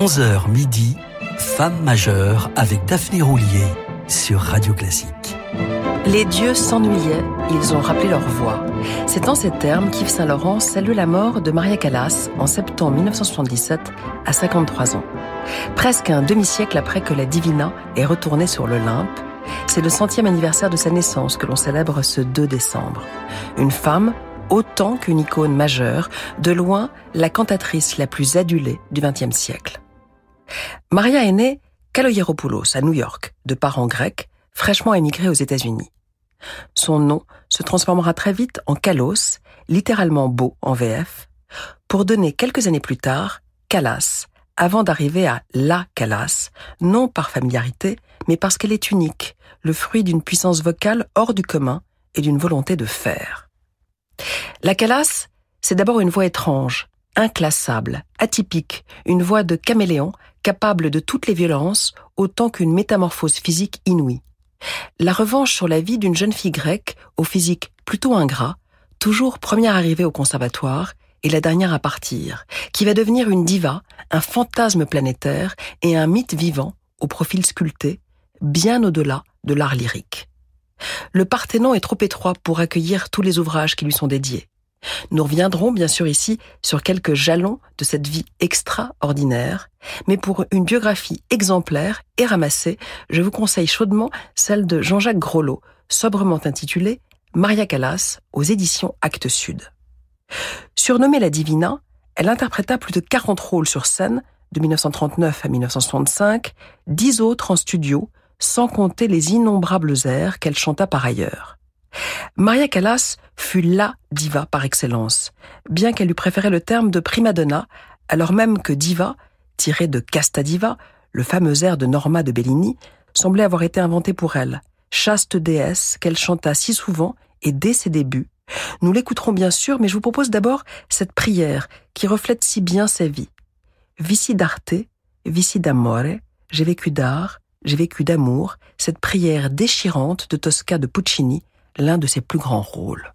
11h midi, Femme majeure avec Daphné Roulier sur Radio Classique. Les dieux s'ennuyaient, ils ont rappelé leur voix. C'est en ces termes qu'Yves Saint-Laurent salue la mort de Maria Callas en septembre 1977 à 53 ans. Presque un demi-siècle après que la Divina est retournée sur l'Olympe, c'est le centième anniversaire de sa naissance que l'on célèbre ce 2 décembre. Une femme autant qu'une icône majeure, de loin la cantatrice la plus adulée du XXe siècle. Maria est née Kaloyeropoulos à New York, de parents grecs, fraîchement émigrés aux États-Unis. Son nom se transformera très vite en Kalos, littéralement beau en VF, pour donner quelques années plus tard Calas, avant d'arriver à la Calas, non par familiarité, mais parce qu'elle est unique, le fruit d'une puissance vocale hors du commun et d'une volonté de faire. La Calas, c'est d'abord une voix étrange, inclassable, atypique, une voix de caméléon capable de toutes les violences autant qu'une métamorphose physique inouïe. La revanche sur la vie d'une jeune fille grecque au physique plutôt ingrat, toujours première arrivée au conservatoire et la dernière à partir, qui va devenir une diva, un fantasme planétaire et un mythe vivant au profil sculpté, bien au-delà de l'art lyrique. Le Parthénon est trop étroit pour accueillir tous les ouvrages qui lui sont dédiés. Nous reviendrons bien sûr ici sur quelques jalons de cette vie extraordinaire, mais pour une biographie exemplaire et ramassée, je vous conseille chaudement celle de Jean-Jacques Grolot, sobrement intitulée Maria Callas aux éditions Actes Sud. Surnommée la Divina, elle interpréta plus de 40 rôles sur scène de 1939 à 1965, dix autres en studio, sans compter les innombrables airs qu'elle chanta par ailleurs. Maria Callas fut la diva par excellence, bien qu'elle eût préféré le terme de prima donna, alors même que diva, tiré de Casta Diva, le fameux air de Norma de Bellini, semblait avoir été inventé pour elle, chaste déesse qu'elle chanta si souvent et dès ses débuts. Nous l'écouterons bien sûr, mais je vous propose d'abord cette prière qui reflète si bien sa vie. Vici d'arte, vici d'amore, j'ai vécu d'art, j'ai vécu d'amour, cette prière déchirante de Tosca de Puccini, l'un de ses plus grands rôles.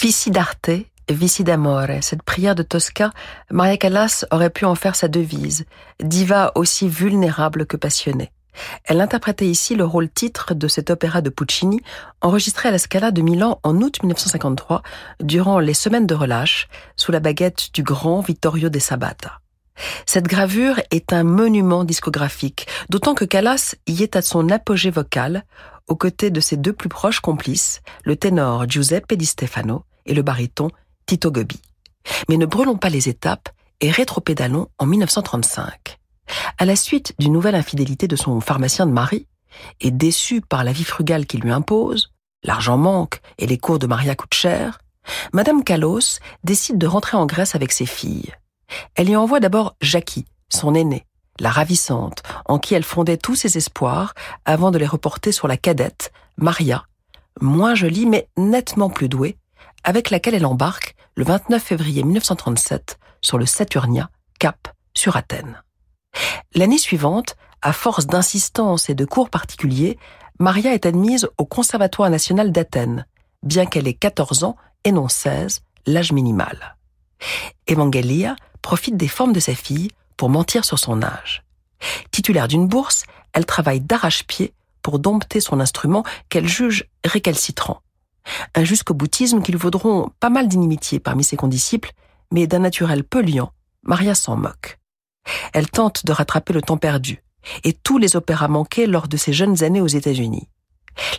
Vici d'arte, vici d'amore. Cette prière de Tosca, Maria Callas aurait pu en faire sa devise. Diva aussi vulnérable que passionnée. Elle interprétait ici le rôle titre de cet opéra de Puccini, enregistré à la Scala de Milan en août 1953, durant les semaines de relâche, sous la baguette du grand Vittorio de Sabata. Cette gravure est un monument discographique, d'autant que Callas y est à son apogée vocal, aux côtés de ses deux plus proches complices, le ténor Giuseppe Di Stefano et le baryton Tito Gobi. Mais ne brûlons pas les étapes et rétropédalons en 1935. À la suite d'une nouvelle infidélité de son pharmacien de mari, et déçu par la vie frugale qu'il lui impose, l'argent manque et les cours de Maria coûtent cher, Madame Kalos décide de rentrer en Grèce avec ses filles. Elle y envoie d'abord Jackie, son aînée, la ravissante, en qui elle fondait tous ses espoirs avant de les reporter sur la cadette, Maria, moins jolie mais nettement plus douée, avec laquelle elle embarque le 29 février 1937 sur le Saturnia, cap sur Athènes. L'année suivante, à force d'insistance et de cours particuliers, Maria est admise au Conservatoire national d'Athènes, bien qu'elle ait 14 ans et non 16, l'âge minimal. Evangelia profite des formes de sa fille pour mentir sur son âge. Titulaire d'une bourse, elle travaille d'arrache-pied pour dompter son instrument qu'elle juge récalcitrant. Un jusqu'au boutisme qui lui vaudront pas mal d'inimitié parmi ses condisciples, mais d'un naturel peu liant, Maria s'en moque. Elle tente de rattraper le temps perdu, et tous les opéras manqués lors de ses jeunes années aux États-Unis.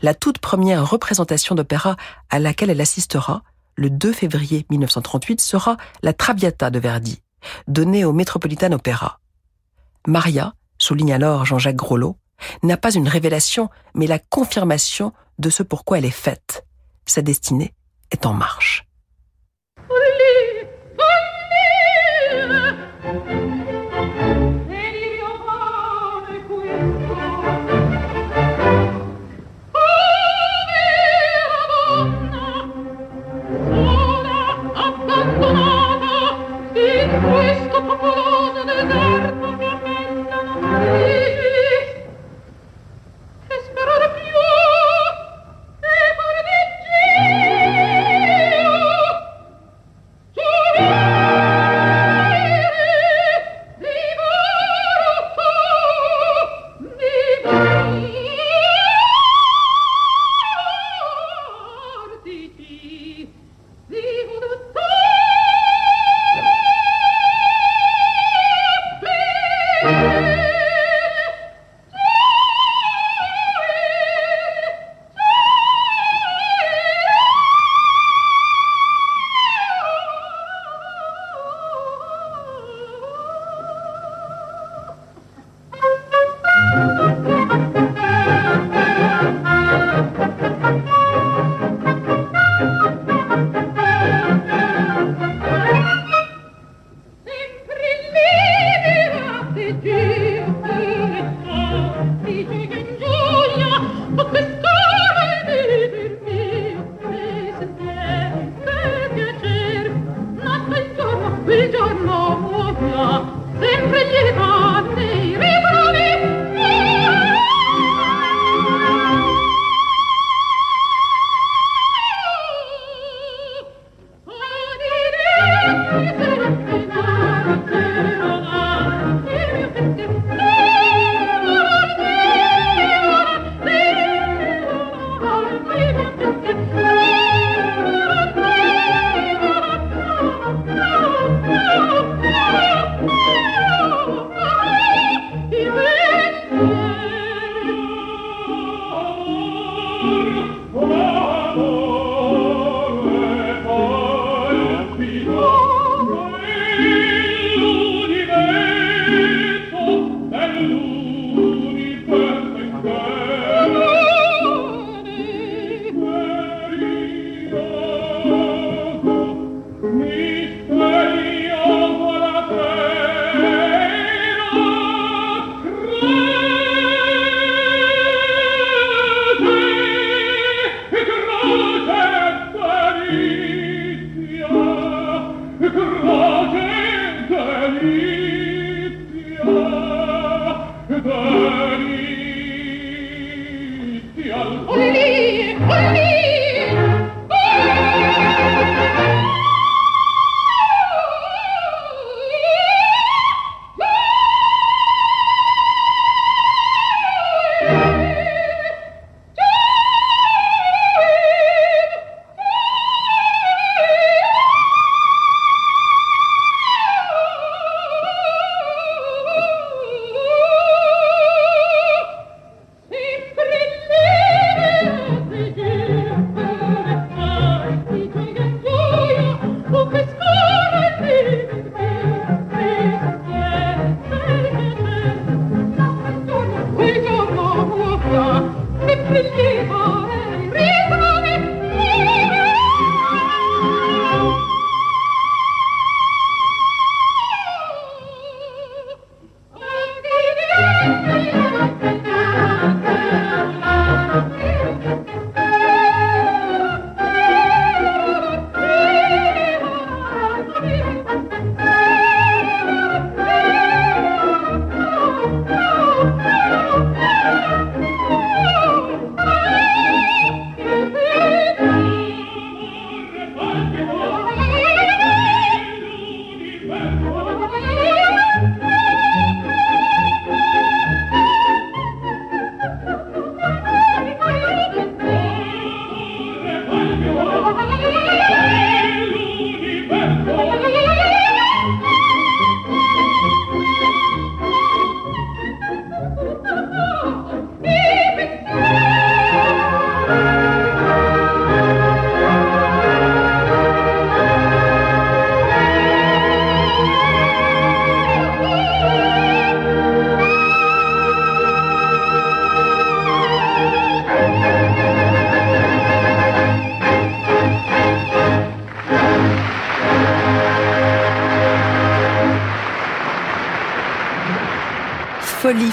La toute première représentation d'opéra à laquelle elle assistera, le 2 février 1938, sera la Traviata de Verdi, donnée au Metropolitan Opera. Maria, souligne alors Jean-Jacques Grolot, n'a pas une révélation, mais la confirmation de ce pourquoi elle est faite. Sa destinée est en marche.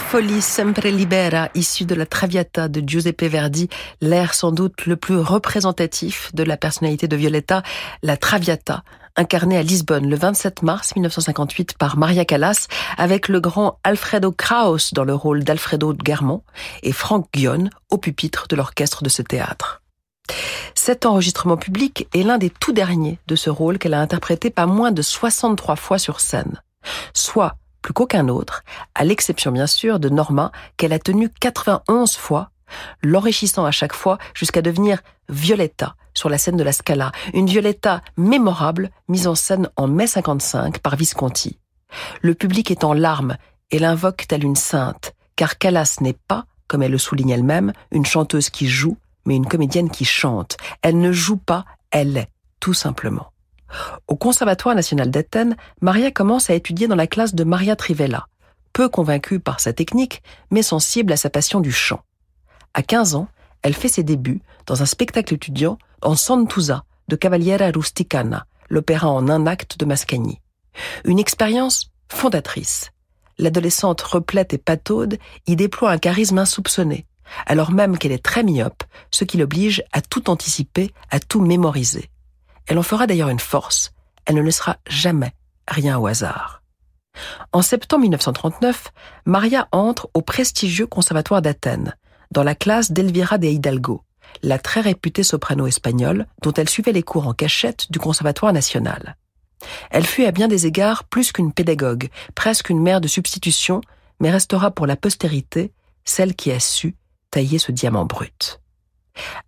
Folie, sempre libera, issu de la Traviata de Giuseppe Verdi, l'air sans doute le plus représentatif de la personnalité de Violetta, la Traviata, incarnée à Lisbonne le 27 mars 1958 par Maria Callas, avec le grand Alfredo Kraus dans le rôle d'Alfredo Germont et Frank Guion au pupitre de l'orchestre de ce théâtre. Cet enregistrement public est l'un des tout derniers de ce rôle qu'elle a interprété pas moins de 63 fois sur scène, soit plus qu'aucun autre, à l'exception bien sûr de Norma qu'elle a tenu 91 fois, l'enrichissant à chaque fois jusqu'à devenir Violetta sur la scène de la Scala, une Violetta mémorable mise en scène en mai 55 par Visconti. Le public est en larmes et l'invoque telle une sainte, car Callas n'est pas, comme elle le souligne elle-même, une chanteuse qui joue, mais une comédienne qui chante. Elle ne joue pas, elle est, tout simplement. Au Conservatoire national d'Athènes, Maria commence à étudier dans la classe de Maria Trivella, peu convaincue par sa technique, mais sensible à sa passion du chant. À 15 ans, elle fait ses débuts dans un spectacle étudiant en Santusa de Cavaliera Rusticana, l'opéra en un acte de Mascagni. Une expérience fondatrice. L'adolescente replète et pataude y déploie un charisme insoupçonné, alors même qu'elle est très myope, ce qui l'oblige à tout anticiper, à tout mémoriser. Elle en fera d'ailleurs une force, elle ne laissera jamais rien au hasard. En septembre 1939, Maria entre au prestigieux Conservatoire d'Athènes, dans la classe d'Elvira de Hidalgo, la très réputée soprano espagnole dont elle suivait les cours en cachette du Conservatoire national. Elle fut à bien des égards plus qu'une pédagogue, presque une mère de substitution, mais restera pour la postérité celle qui a su tailler ce diamant brut.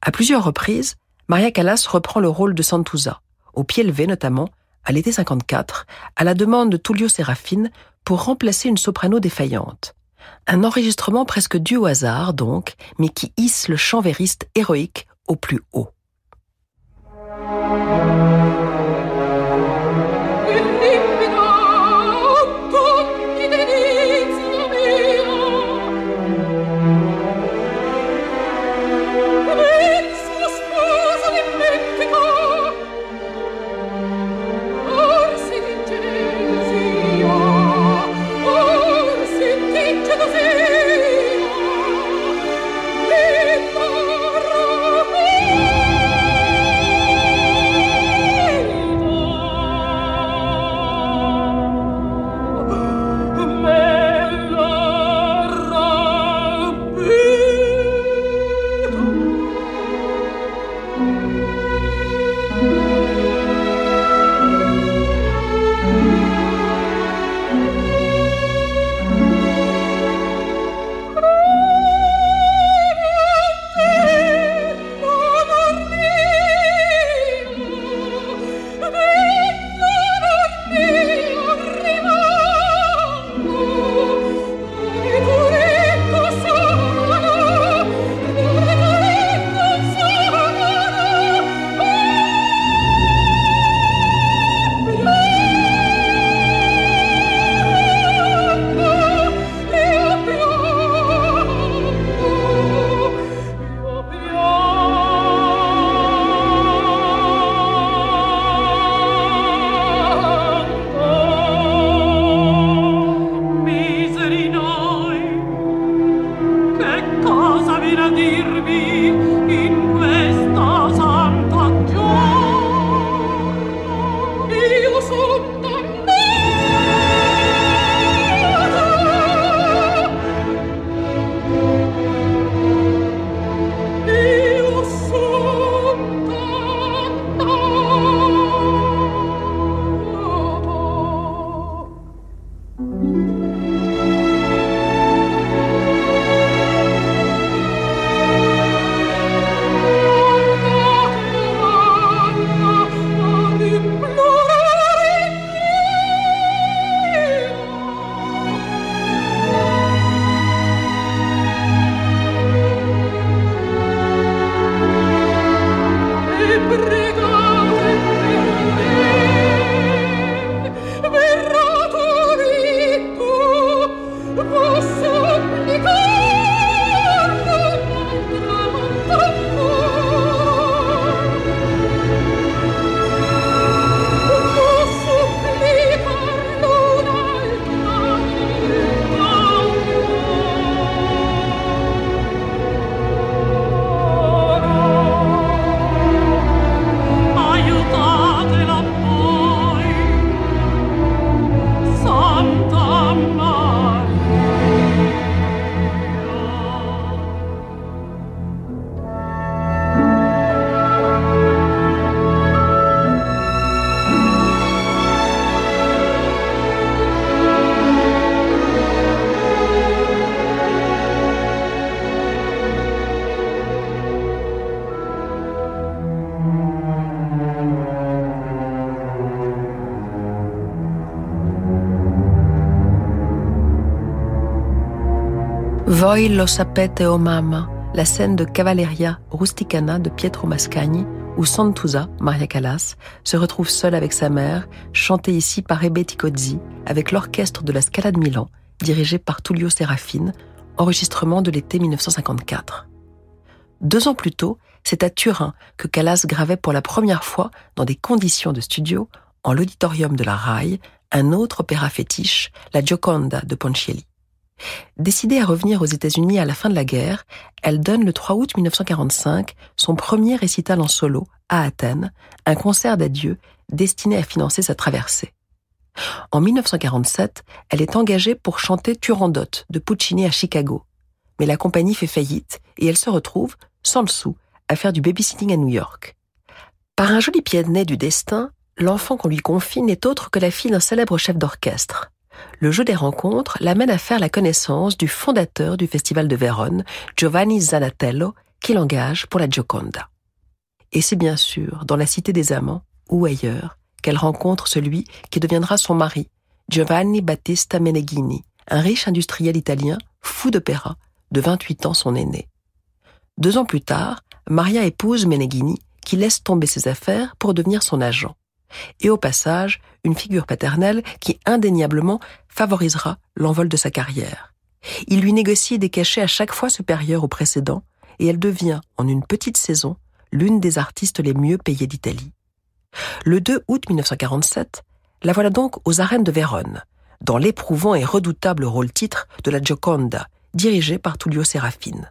À plusieurs reprises, Maria Callas reprend le rôle de Santusa, au pied levé notamment, à l'été 54, à la demande de Tullio Serafine pour remplacer une soprano défaillante. Un enregistrement presque dû au hasard, donc, mais qui hisse le chant vériste héroïque au plus haut. Voi lo sapete o mamma, la scène de Cavalleria Rusticana de Pietro Mascagni, où Santusa, Maria Callas, se retrouve seule avec sa mère, chantée ici par Ebe Ticozzi, avec l'orchestre de la Scala de Milan, dirigé par Tullio Serafine, enregistrement de l'été 1954. Deux ans plus tôt, c'est à Turin que Callas gravait pour la première fois, dans des conditions de studio, en l'auditorium de la RAI, un autre opéra fétiche, la Gioconda de Ponchielli. Décidée à revenir aux États-Unis à la fin de la guerre, elle donne le 3 août 1945 son premier récital en solo à Athènes, un concert d'adieu destiné à financer sa traversée. En 1947, elle est engagée pour chanter Turandot de Puccini à Chicago. Mais la compagnie fait faillite et elle se retrouve, sans le sou, à faire du babysitting à New York. Par un joli pied de nez du destin, l'enfant qu'on lui confie n'est autre que la fille d'un célèbre chef d'orchestre le jeu des rencontres l'amène à faire la connaissance du fondateur du Festival de Vérone, Giovanni Zanatello, qui l'engage pour la Gioconda. Et c'est bien sûr dans la Cité des Amants, ou ailleurs, qu'elle rencontre celui qui deviendra son mari, Giovanni Battista Meneghini, un riche industriel italien, fou d'opéra, de 28 ans son aîné. Deux ans plus tard, Maria épouse Meneghini, qui laisse tomber ses affaires pour devenir son agent et au passage une figure paternelle qui indéniablement favorisera l'envol de sa carrière. Il lui négocie des cachets à chaque fois supérieurs aux précédents, et elle devient, en une petite saison, l'une des artistes les mieux payées d'Italie. Le 2 août 1947, la voilà donc aux arènes de Vérone, dans l'éprouvant et redoutable rôle-titre de la Gioconda, dirigé par Tullio Serafine.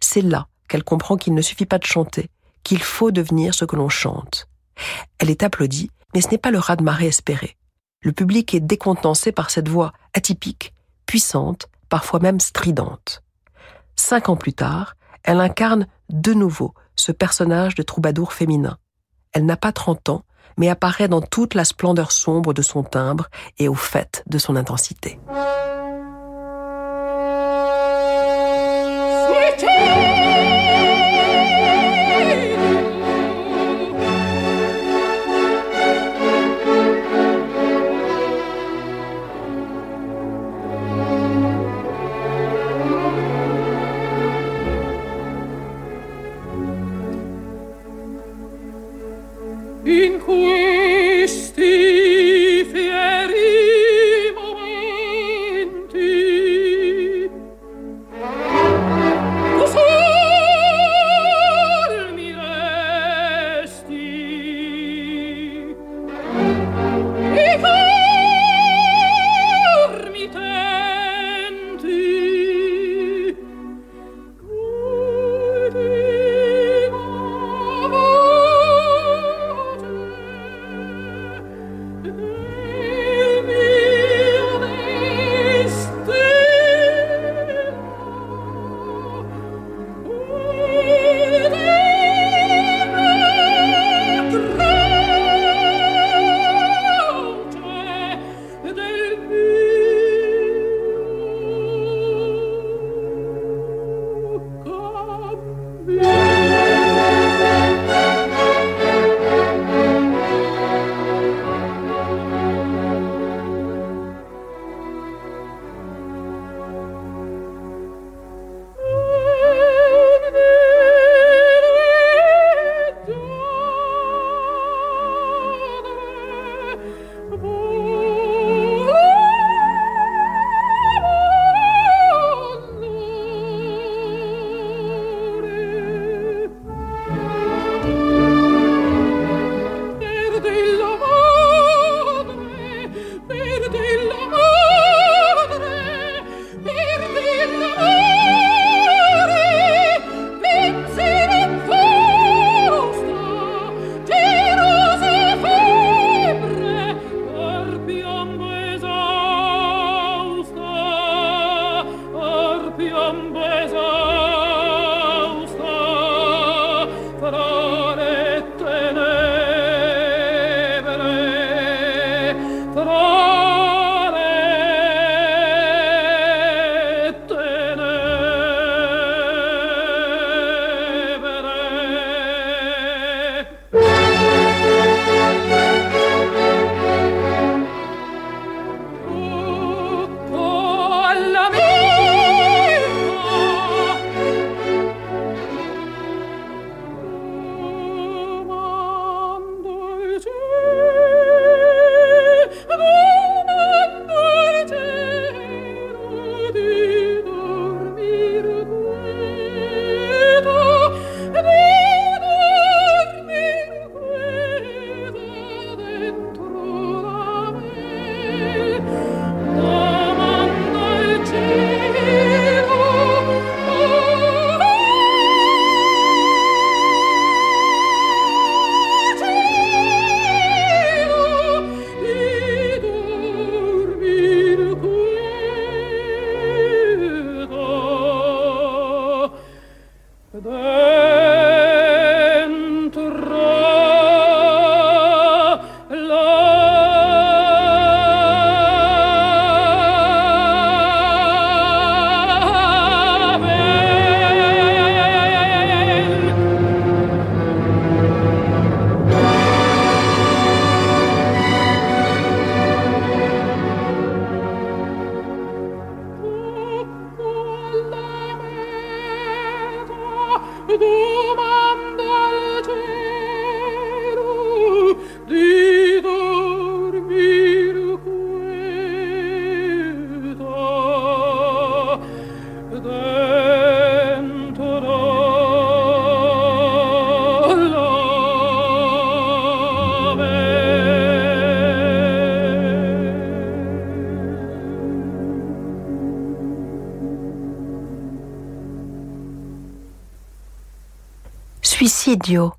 C'est là qu'elle comprend qu'il ne suffit pas de chanter, qu'il faut devenir ce que l'on chante. Elle est applaudie, mais ce n'est pas le raz-de-marée espéré. Le public est décontenancé par cette voix atypique, puissante, parfois même stridente. Cinq ans plus tard, elle incarne de nouveau ce personnage de troubadour féminin. Elle n'a pas 30 ans, mais apparaît dans toute la splendeur sombre de son timbre et au fait de son intensité. in cui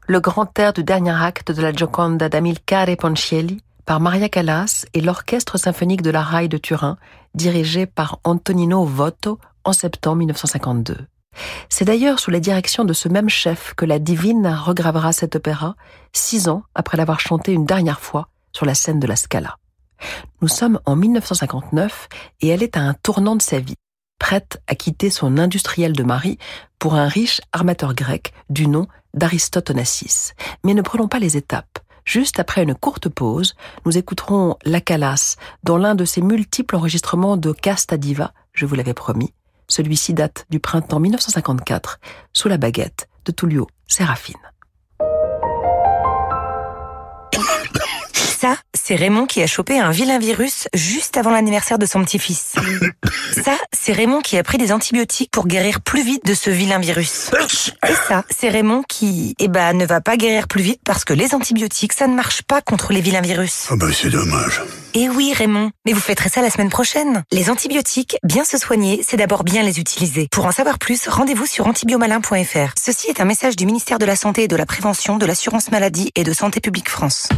Le grand air du dernier acte de la Gioconda d'Amilcare Ponchielli par Maria Callas et l'Orchestre symphonique de la Rai de Turin, dirigé par Antonino Votto en septembre 1952. C'est d'ailleurs sous la direction de ce même chef que la Divine regravera cet opéra, six ans après l'avoir chanté une dernière fois sur la scène de la Scala. Nous sommes en 1959 et elle est à un tournant de sa vie, prête à quitter son industriel de mari pour un riche armateur grec du nom d'Aristote Onassis. Mais ne prenons pas les étapes. Juste après une courte pause, nous écouterons La Calas dans l'un de ses multiples enregistrements de Casta Diva, je vous l'avais promis. Celui-ci date du printemps 1954, sous la baguette de Tullio Serafine. Ça, c'est Raymond qui a chopé un vilain virus juste avant l'anniversaire de son petit-fils. Ça, c'est Raymond qui a pris des antibiotiques pour guérir plus vite de ce vilain virus. Et ça, c'est Raymond qui, eh ben, ne va pas guérir plus vite parce que les antibiotiques, ça ne marche pas contre les vilains virus. Ah bah c'est dommage. Et oui, Raymond. Mais vous fêterez ça la semaine prochaine. Les antibiotiques, bien se soigner, c'est d'abord bien les utiliser. Pour en savoir plus, rendez-vous sur antibiomalin.fr. Ceci est un message du ministère de la Santé et de la Prévention, de l'Assurance Maladie et de Santé Publique France.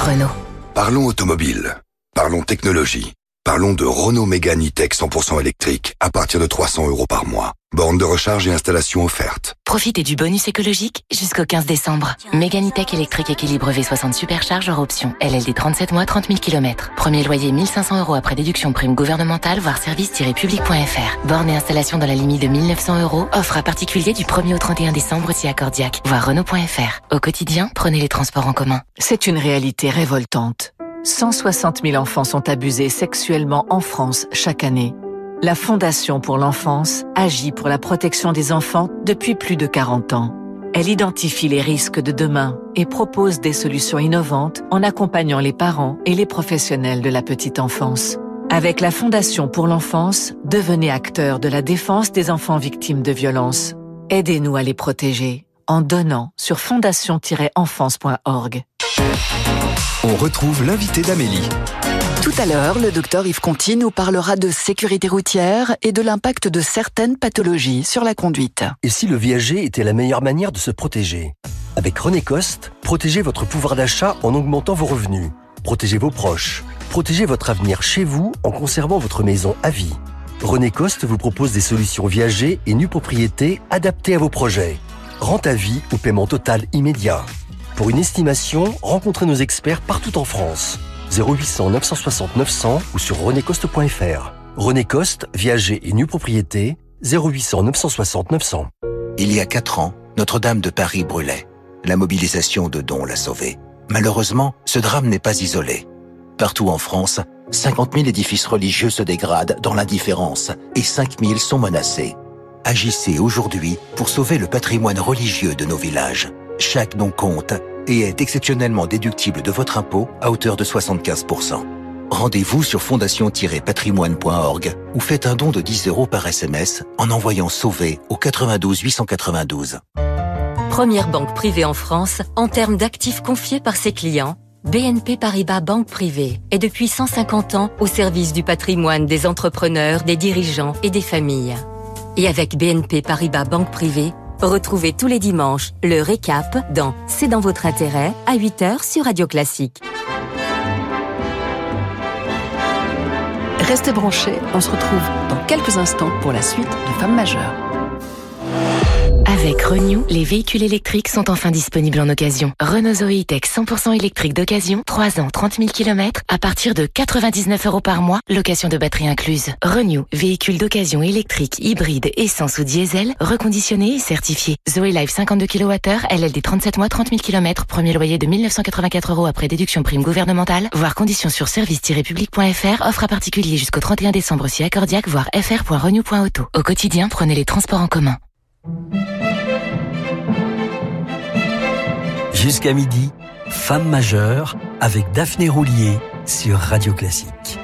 Renault. Parlons automobile. Parlons technologie. Parlons de Renault Mégane E-Tech 100% électrique à partir de 300 euros par mois. Borne de recharge et installation offerte. Profitez du bonus écologique jusqu'au 15 décembre. Méganitech électrique équilibre V60 supercharge hors option. LLD 37 mois, 30 000 km. Premier loyer 1500 euros après déduction prime gouvernementale, voire service-public.fr. Borne et installation dans la limite de 1900 euros. Offre à particulier du 1er au 31 décembre si accordiaque. Voir Renault.fr. Au quotidien, prenez les transports en commun. C'est une réalité révoltante. 160 000 enfants sont abusés sexuellement en France chaque année. La Fondation pour l'enfance agit pour la protection des enfants depuis plus de 40 ans. Elle identifie les risques de demain et propose des solutions innovantes en accompagnant les parents et les professionnels de la petite enfance. Avec la Fondation pour l'enfance, devenez acteur de la défense des enfants victimes de violences. Aidez-nous à les protéger en donnant sur fondation-enfance.org. On retrouve l'invité d'Amélie. Tout à l'heure, le docteur Yves Conti nous parlera de sécurité routière et de l'impact de certaines pathologies sur la conduite. Et si le viager était la meilleure manière de se protéger? Avec René Coste, protégez votre pouvoir d'achat en augmentant vos revenus. Protégez vos proches. Protégez votre avenir chez vous en conservant votre maison à vie. René Coste vous propose des solutions viager et nue propriété adaptées à vos projets. Rente à vie ou paiement total immédiat. Pour une estimation, rencontrez nos experts partout en France. 0800 960 900 ou sur renécoste.fr. René Coste, viager et nue propriété, 0800 960 900. Il y a quatre ans, Notre-Dame de Paris brûlait. La mobilisation de dons l'a sauvée. Malheureusement, ce drame n'est pas isolé. Partout en France, 50 000 édifices religieux se dégradent dans l'indifférence et 5 000 sont menacés. Agissez aujourd'hui pour sauver le patrimoine religieux de nos villages. Chaque don compte et est exceptionnellement déductible de votre impôt à hauteur de 75%. Rendez-vous sur fondation-patrimoine.org ou faites un don de 10 euros par SMS en envoyant Sauver au 92 892. Première banque privée en France en termes d'actifs confiés par ses clients, BNP Paribas Banque Privée est depuis 150 ans au service du patrimoine des entrepreneurs, des dirigeants et des familles. Et avec BNP Paribas Banque Privée, Retrouvez tous les dimanches le récap dans C'est dans votre intérêt à 8h sur Radio Classique. Restez branchés, on se retrouve dans quelques instants pour la suite de Femmes majeures. Avec Renew, les véhicules électriques sont enfin disponibles en occasion. Renault Zoe Tech 100% électrique d'occasion, 3 ans, 30 000 km, à partir de 99 euros par mois, location de batterie incluse. Renew, véhicule d'occasion électrique, hybride, essence ou diesel, reconditionné et certifié. Zoe Life 52 kWh, LLD 37 mois, 30 000 km, premier loyer de 1984 euros après déduction prime gouvernementale, voire conditions sur service-public.fr, offre à particulier jusqu'au 31 décembre si accordiaque, voire fr.renew.auto. Au quotidien, prenez les transports en commun. Jusqu'à midi, Femme majeure avec Daphné Roulier sur Radio Classique.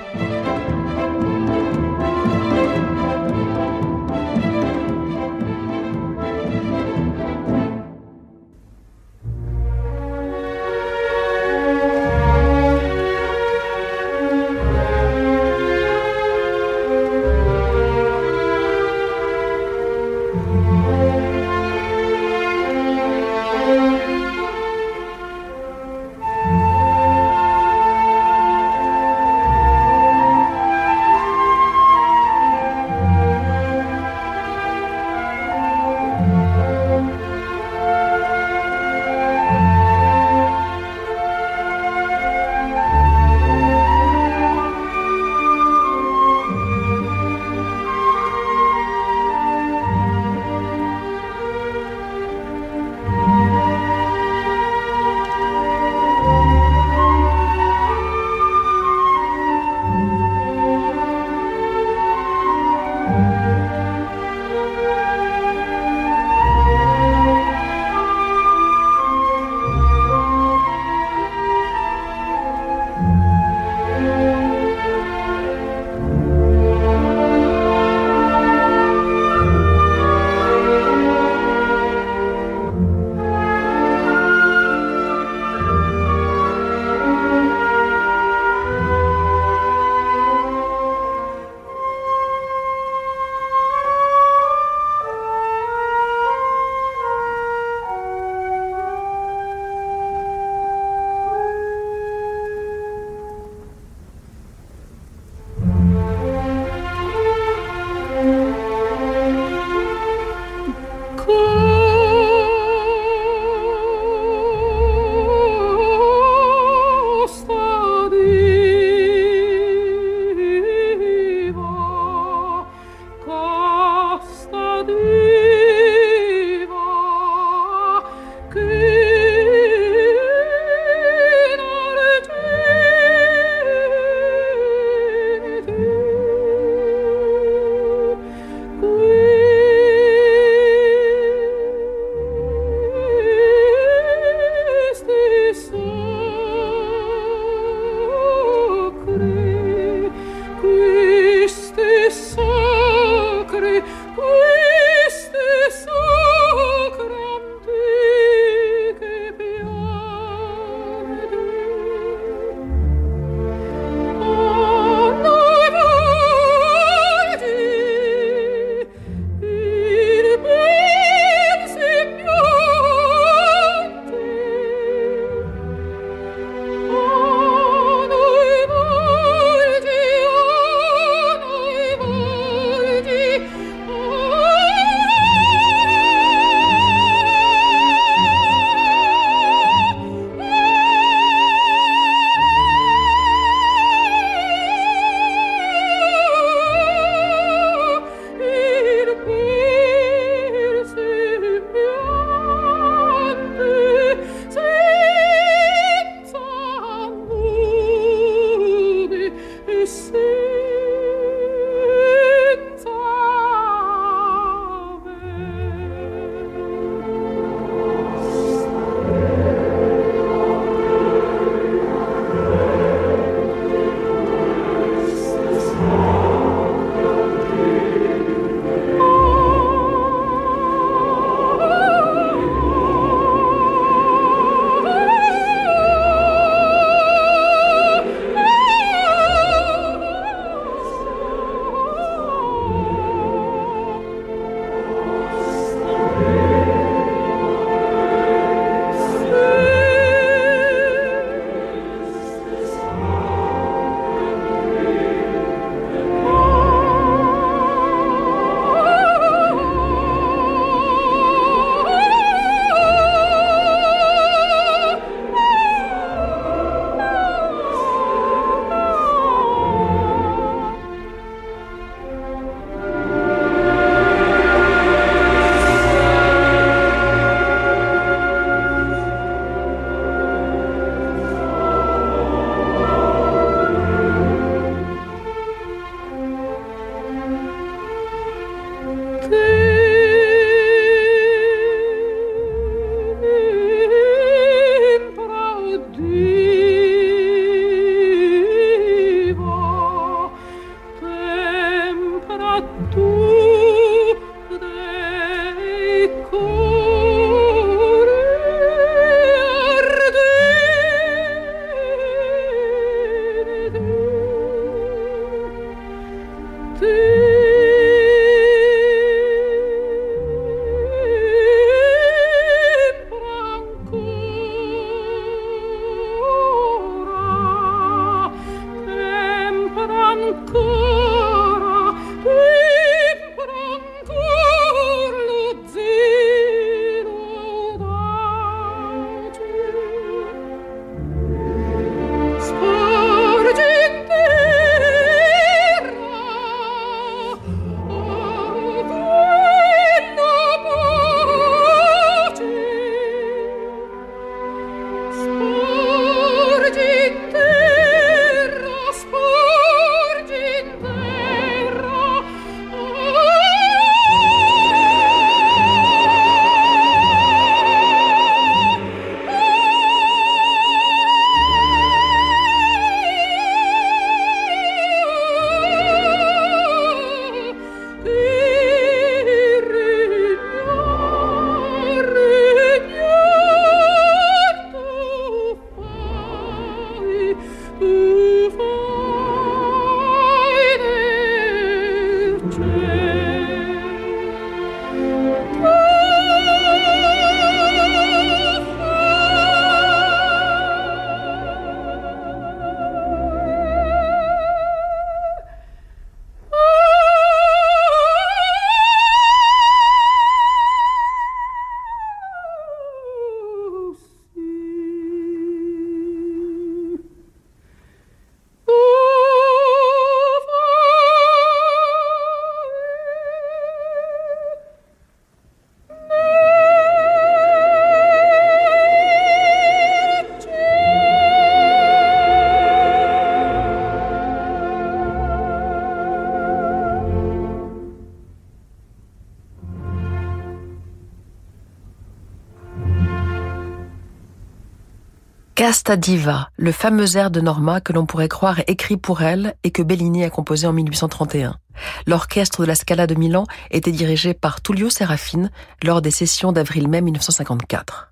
Casta Diva, le fameux air de Norma que l'on pourrait croire écrit pour elle et que Bellini a composé en 1831. L'orchestre de la Scala de Milan était dirigé par Tullio Serafine lors des sessions d'avril-mai 1954.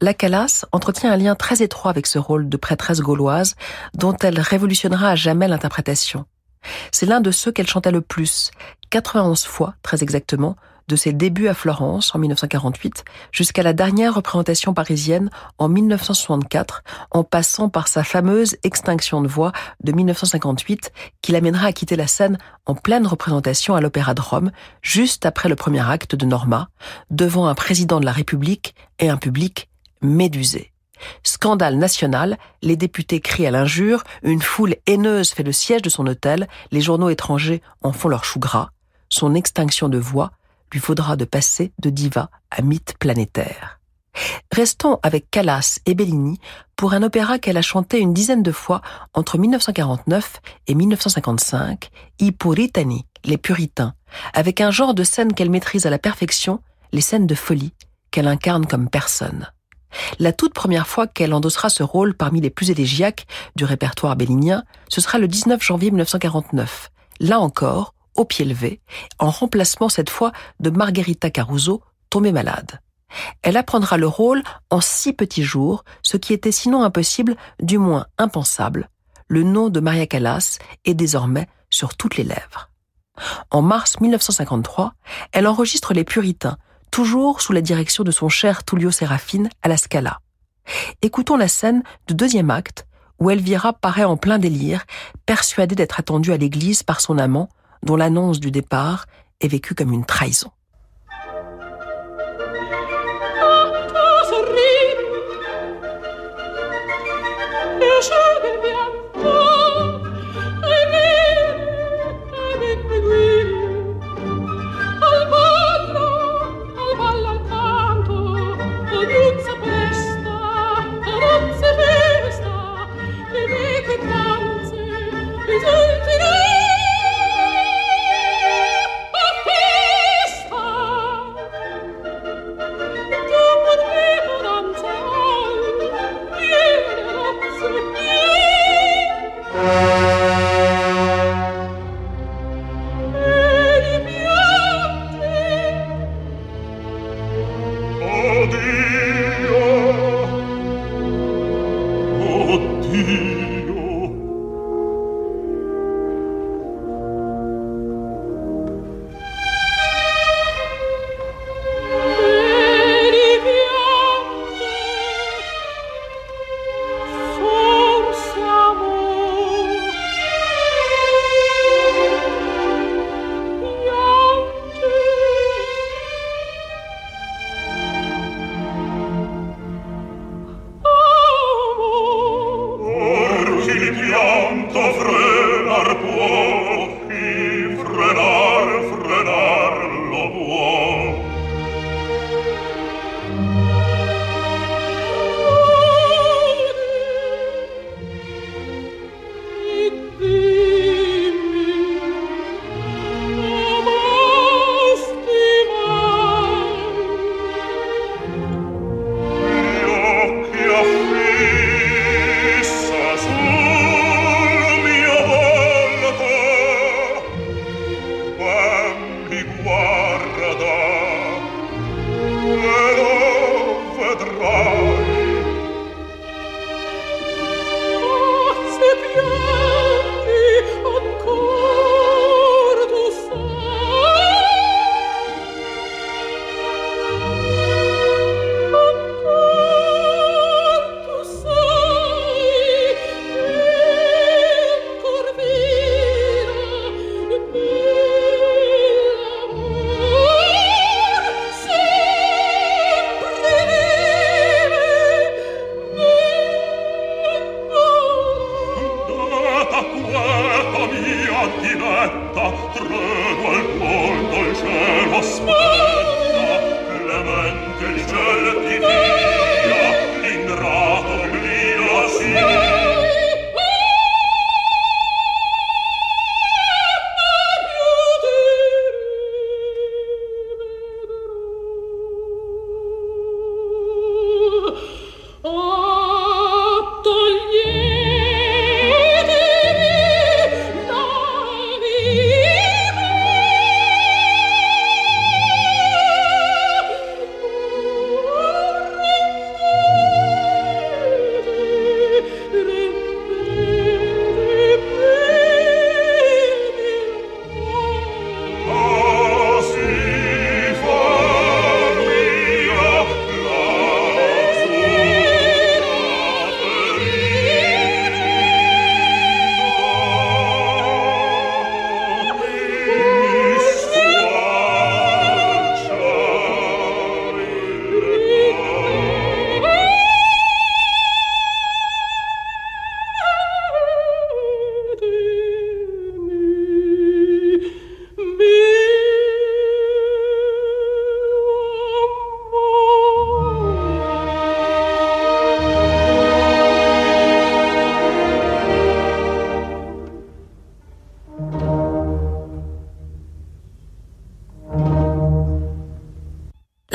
La Calas entretient un lien très étroit avec ce rôle de prêtresse gauloise dont elle révolutionnera à jamais l'interprétation. C'est l'un de ceux qu'elle chantait le plus, 91 fois très exactement, de ses débuts à Florence en 1948 jusqu'à la dernière représentation parisienne en 1964, en passant par sa fameuse extinction de voix de 1958 qui l'amènera à quitter la scène en pleine représentation à l'Opéra de Rome, juste après le premier acte de Norma, devant un président de la République et un public médusé. Scandale national, les députés crient à l'injure, une foule haineuse fait le siège de son hôtel, les journaux étrangers en font leur chou gras. Son extinction de voix lui faudra de passer de diva à mythe planétaire. Restons avec Callas et Bellini pour un opéra qu'elle a chanté une dizaine de fois entre 1949 et 1955, I Puritani, les puritains, avec un genre de scène qu'elle maîtrise à la perfection, les scènes de folie qu'elle incarne comme personne. La toute première fois qu'elle endossera ce rôle parmi les plus élégiaques du répertoire bellinien, ce sera le 19 janvier 1949. Là encore, au pied levé, en remplacement cette fois de Margherita Caruso, tombée malade. Elle apprendra le rôle en six petits jours, ce qui était sinon impossible, du moins impensable. Le nom de Maria Callas est désormais sur toutes les lèvres. En mars 1953, elle enregistre Les Puritains, toujours sous la direction de son cher Tullio Serafine à la Scala. Écoutons la scène du deuxième acte, où Elvira paraît en plein délire, persuadée d'être attendue à l'église par son amant, dont l'annonce du départ est vécue comme une trahison.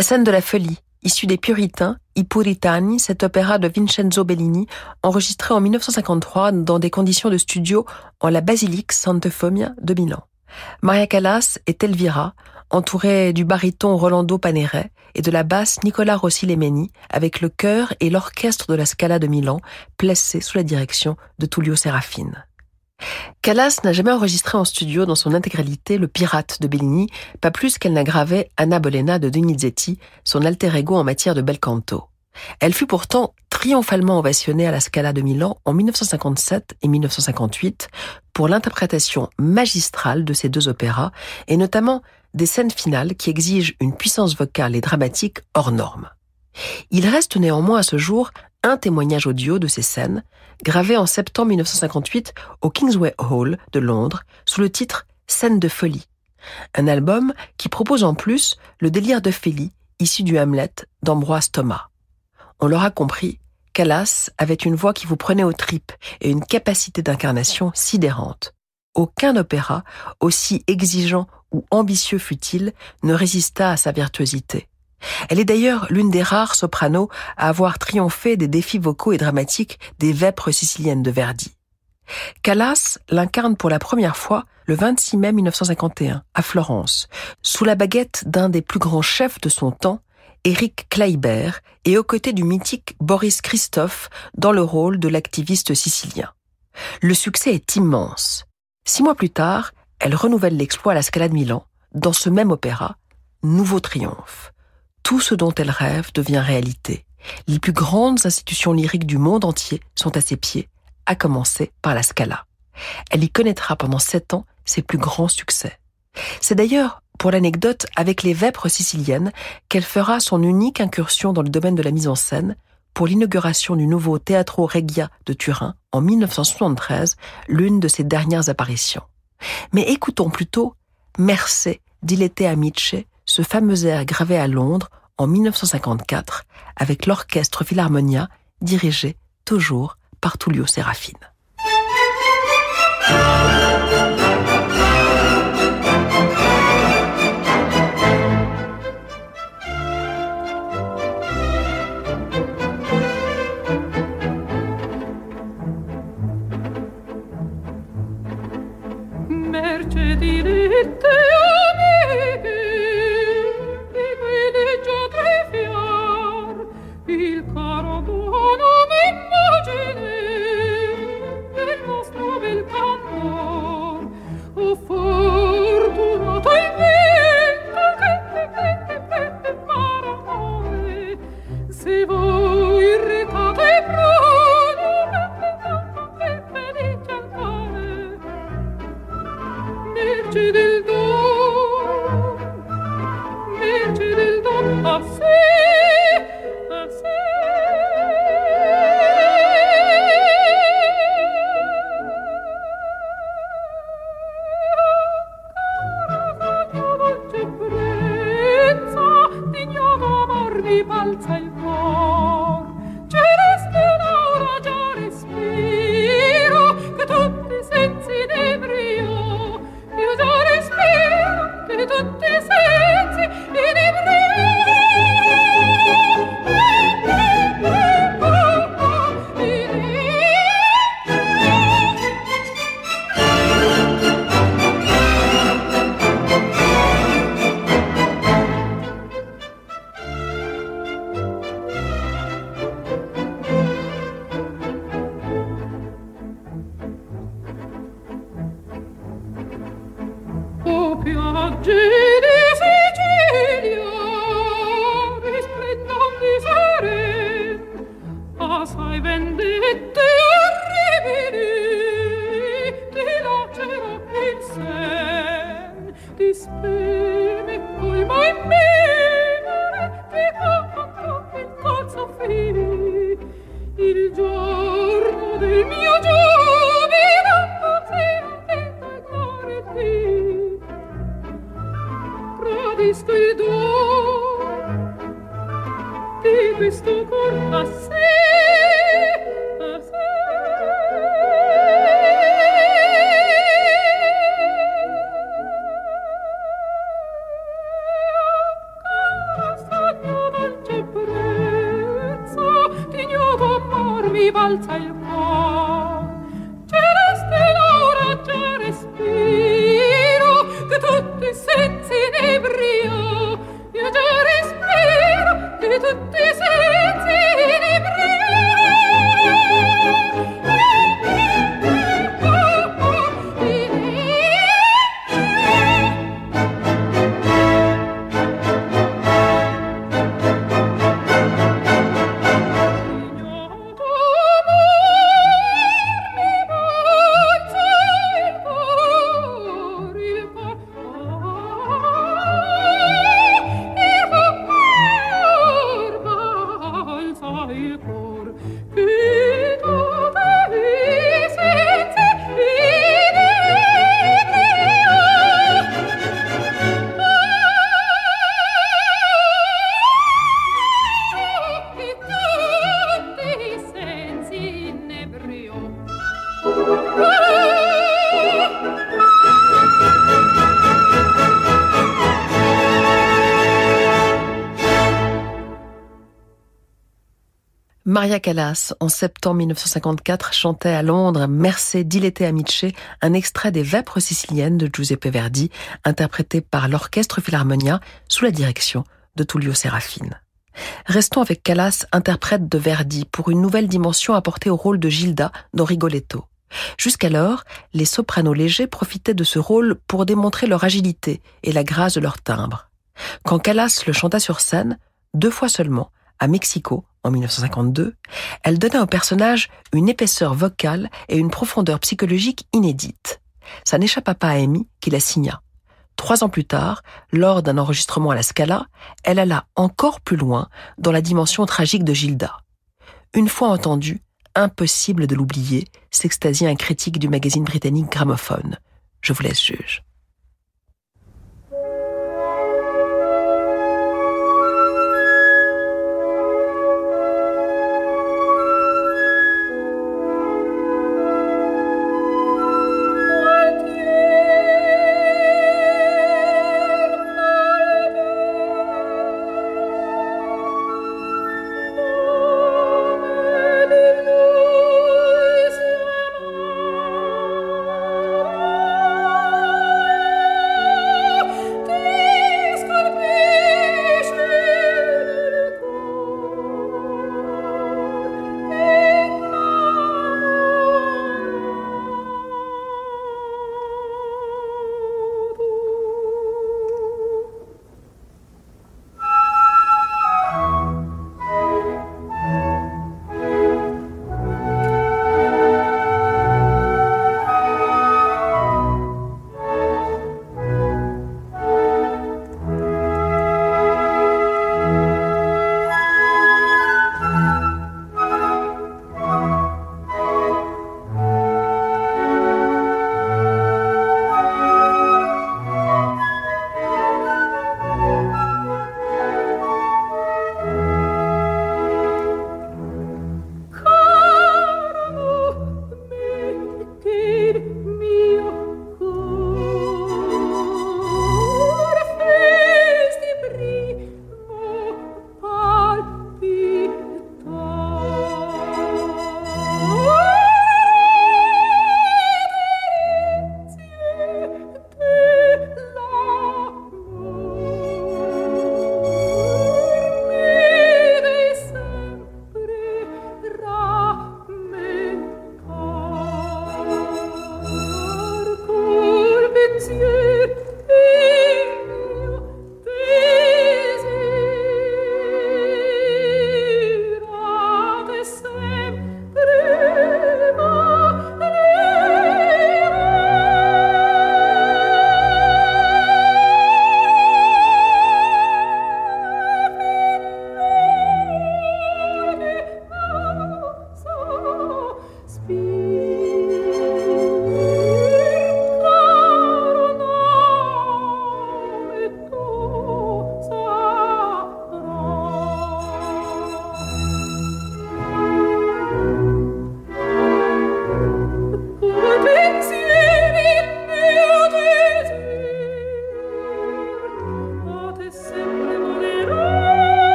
La scène de la folie, issue des Puritains, I Puritani, cet opéra de Vincenzo Bellini, enregistré en 1953 dans des conditions de studio en la basilique Santa Fomia de Milan. Maria Callas est Elvira, entourée du baryton Rolando Paneret et de la basse Nicola Rossi Lemeni, avec le chœur et l'orchestre de la Scala de Milan, placés sous la direction de Tullio Serafine. Callas n'a jamais enregistré en studio dans son intégralité Le Pirate de Bellini, pas plus qu'elle n'a gravé Anna Bolena de Donizetti, son alter ego en matière de bel canto. Elle fut pourtant triomphalement ovationnée à la Scala de Milan en 1957 et 1958 pour l'interprétation magistrale de ces deux opéras et notamment des scènes finales qui exigent une puissance vocale et dramatique hors norme. Il reste néanmoins à ce jour un témoignage audio de ces scènes, gravé en septembre 1958 au Kingsway Hall de Londres sous le titre Scène de folie. Un album qui propose en plus le délire de issu du Hamlet d'Ambroise Thomas. On l'aura compris, Callas avait une voix qui vous prenait aux tripes et une capacité d'incarnation sidérante. Aucun opéra, aussi exigeant ou ambitieux fut-il, ne résista à sa virtuosité. Elle est d'ailleurs l'une des rares sopranos à avoir triomphé des défis vocaux et dramatiques des vêpres siciliennes de Verdi. Callas l'incarne pour la première fois le 26 mai 1951 à Florence, sous la baguette d'un des plus grands chefs de son temps, Eric Kleiber, et aux côtés du mythique Boris Christophe dans le rôle de l'activiste sicilien. Le succès est immense. Six mois plus tard, elle renouvelle l'exploit à la Scala de Milan, dans ce même opéra, Nouveau Triomphe. Tout ce dont elle rêve devient réalité. Les plus grandes institutions lyriques du monde entier sont à ses pieds, à commencer par la Scala. Elle y connaîtra pendant sept ans ses plus grands succès. C'est d'ailleurs, pour l'anecdote, avec les Vêpres siciliennes qu'elle fera son unique incursion dans le domaine de la mise en scène pour l'inauguration du nouveau Teatro Regia de Turin en 1973, l'une de ses dernières apparitions. Mais écoutons plutôt Mercé d'Ilete Amice, ce fameux air gravé à Londres en 1954 avec l'orchestre Philharmonia dirigé toujours par Tullio Serafine. questo il tuo di questo corpo assente ah, Maria Callas, en septembre 1954, chantait à Londres Mercé Dilette Amice, un extrait des Vêpres siciliennes de Giuseppe Verdi, interprété par l'Orchestre Philharmonia sous la direction de Tullio Serafine. Restons avec Callas, interprète de Verdi, pour une nouvelle dimension apportée au rôle de Gilda dans Rigoletto. Jusqu'alors, les sopranos légers profitaient de ce rôle pour démontrer leur agilité et la grâce de leur timbre. Quand Callas le chanta sur scène, deux fois seulement, à Mexico, en 1952, elle donnait au personnage une épaisseur vocale et une profondeur psychologique inédite. Ça n'échappa pas à Amy, qui la signa. Trois ans plus tard, lors d'un enregistrement à la Scala, elle alla encore plus loin dans la dimension tragique de Gilda. Une fois entendue, impossible de l'oublier, s'extasie un critique du magazine britannique Gramophone. Je vous laisse juge.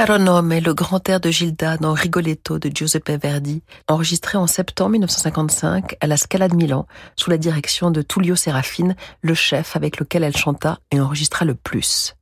Caro nome, le grand air de Gilda dans Rigoletto de Giuseppe Verdi, enregistré en septembre 1955 à la Scala de Milan, sous la direction de Tullio Serafine, le chef avec lequel elle chanta et enregistra le plus.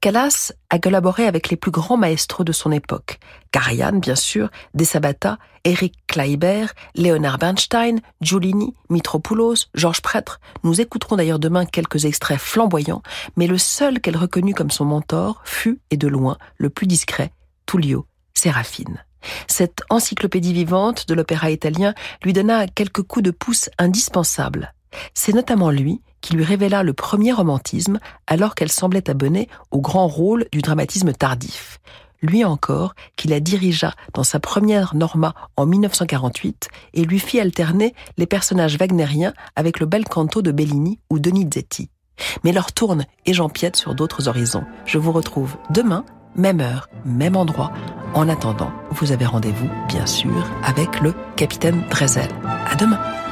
Callas a collaboré avec les plus grands maestros de son époque. Karajan, bien sûr, De Sabata, Eric Kleiber, Leonard Bernstein, Giulini, Mitropoulos, Georges Prêtre. Nous écouterons d'ailleurs demain quelques extraits flamboyants, mais le seul qu'elle reconnut comme son mentor fut, et de loin, le plus discret, Tullio Serafine. Cette encyclopédie vivante de l'opéra italien lui donna quelques coups de pouce indispensables. C'est notamment lui qui lui révéla le premier romantisme alors qu'elle semblait abonnée au grand rôle du dramatisme tardif. Lui encore, qui la dirigea dans sa première Norma en 1948 et lui fit alterner les personnages wagnériens avec le bel canto de Bellini ou Donizetti. Mais leur tourne et j'empiète sur d'autres horizons. Je vous retrouve demain, même heure, même endroit. En attendant, vous avez rendez-vous, bien sûr, avec le capitaine Drezel. À demain.